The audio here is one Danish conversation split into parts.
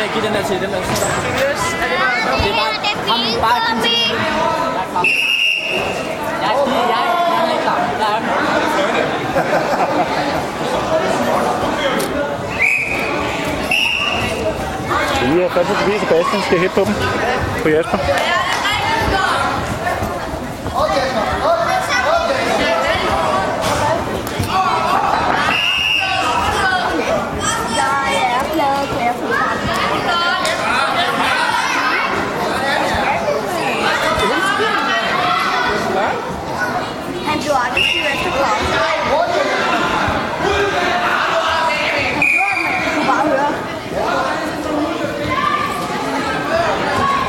til at give den der til den der. Seriøst? Er det bare... Det er bare, ham, bare giv den til den. Jeg er klar. Jeg, jeg, jeg, jeg er ikke klar. Jeg er klar. Skal vi have fat på Tobias Sebastian? Skal jeg hætte på dem? På Jasper?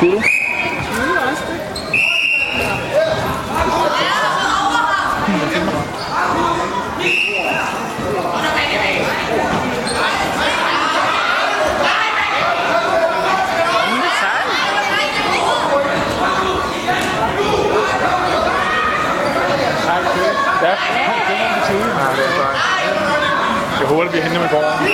Kunne du? Ja, det er en tid. Nej, det er bare... Jeg håber, det bliver henne med gården.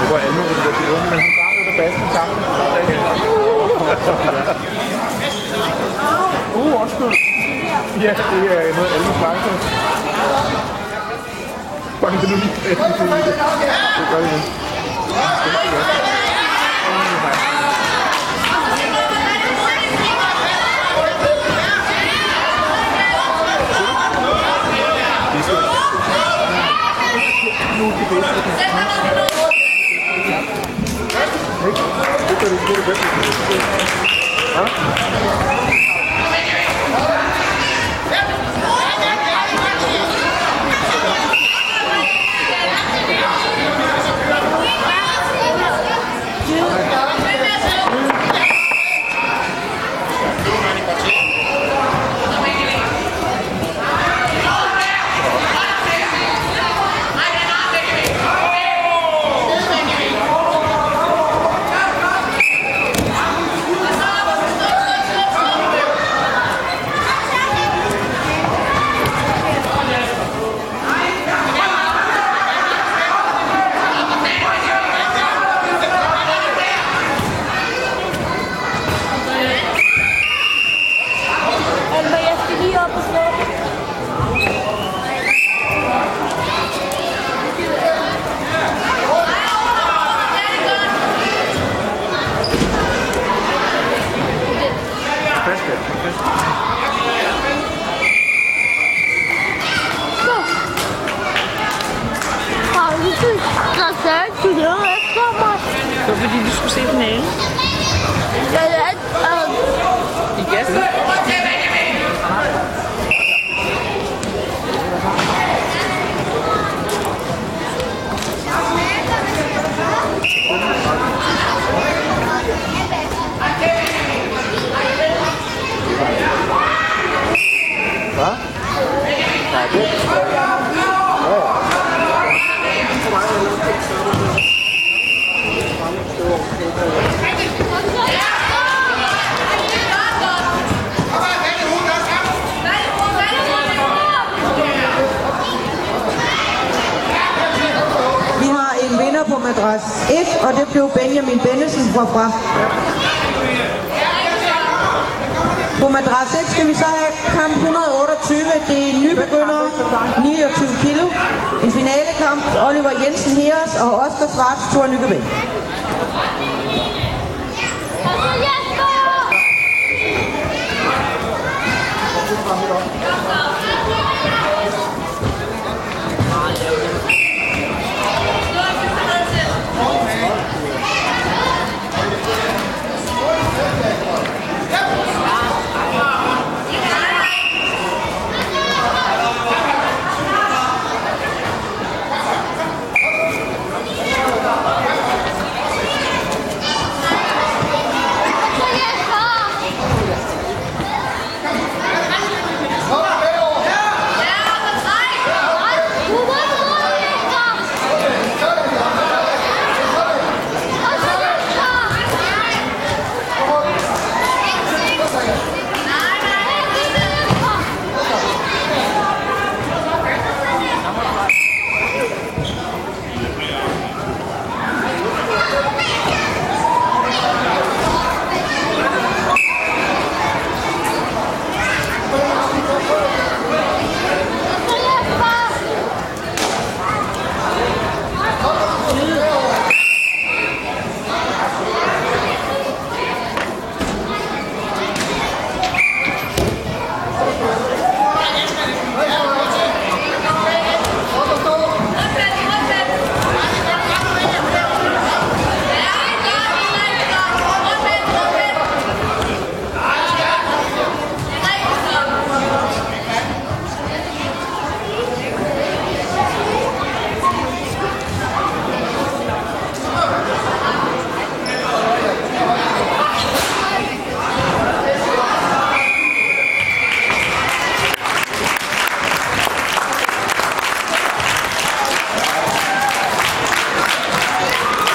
Det var alle mulige, der bliver men bassen sammen. Uh, undskyld. Ja, det er noget alle flanker. Fuck, det er nu lige bassen til det. Det gør det igen. Det gør det ikke Hã? Vinder på madras 1, og det blev Benjamin Bennesen fra fra. På madras 1 skal vi så have kamp 128. Det er nybegynder, 29 kilo. En finalekamp. Oliver Jensen Heres og Oscar Svarts Thor Nykøbing.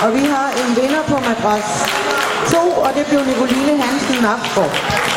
Og vi har en vinder på madras 2, og det blev Nicoline Hansen Napsgaard.